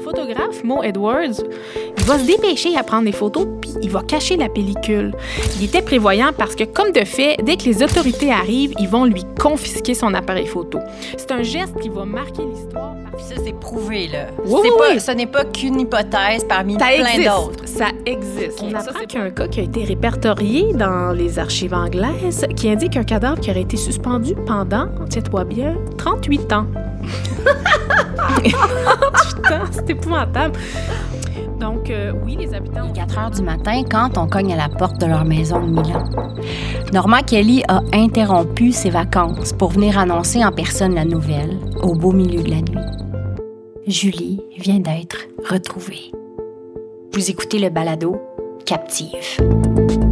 photographe, Mo Edwards, il va se dépêcher à prendre des photos, puis il va cacher la pellicule. Il était prévoyant parce que, comme de fait, dès que les autorités arrivent, ils vont lui confisquer son appareil photo. C'est un geste qui va marquer l'histoire. Puis ça, c'est prouvé, là. Oui, pas, oui. Ce n'est pas qu'une hypothèse parmi Ça plein d'autres. Ça existe. On apprend qu'il y a un cas qui a été répertorié dans les archives anglaises qui indique un cadavre qui aurait été suspendu pendant, tiens-toi bien, 38 ans. 38 ans, c'est épouvantable. Donc, euh, oui, les habitants... Il est 4 heures du matin quand on cogne à la porte de leur maison de Milan. Norma Kelly a interrompu ses vacances pour venir annoncer en personne la nouvelle au beau milieu de la nuit. Julie vient d'être retrouvée. Vous écoutez le balado Captive.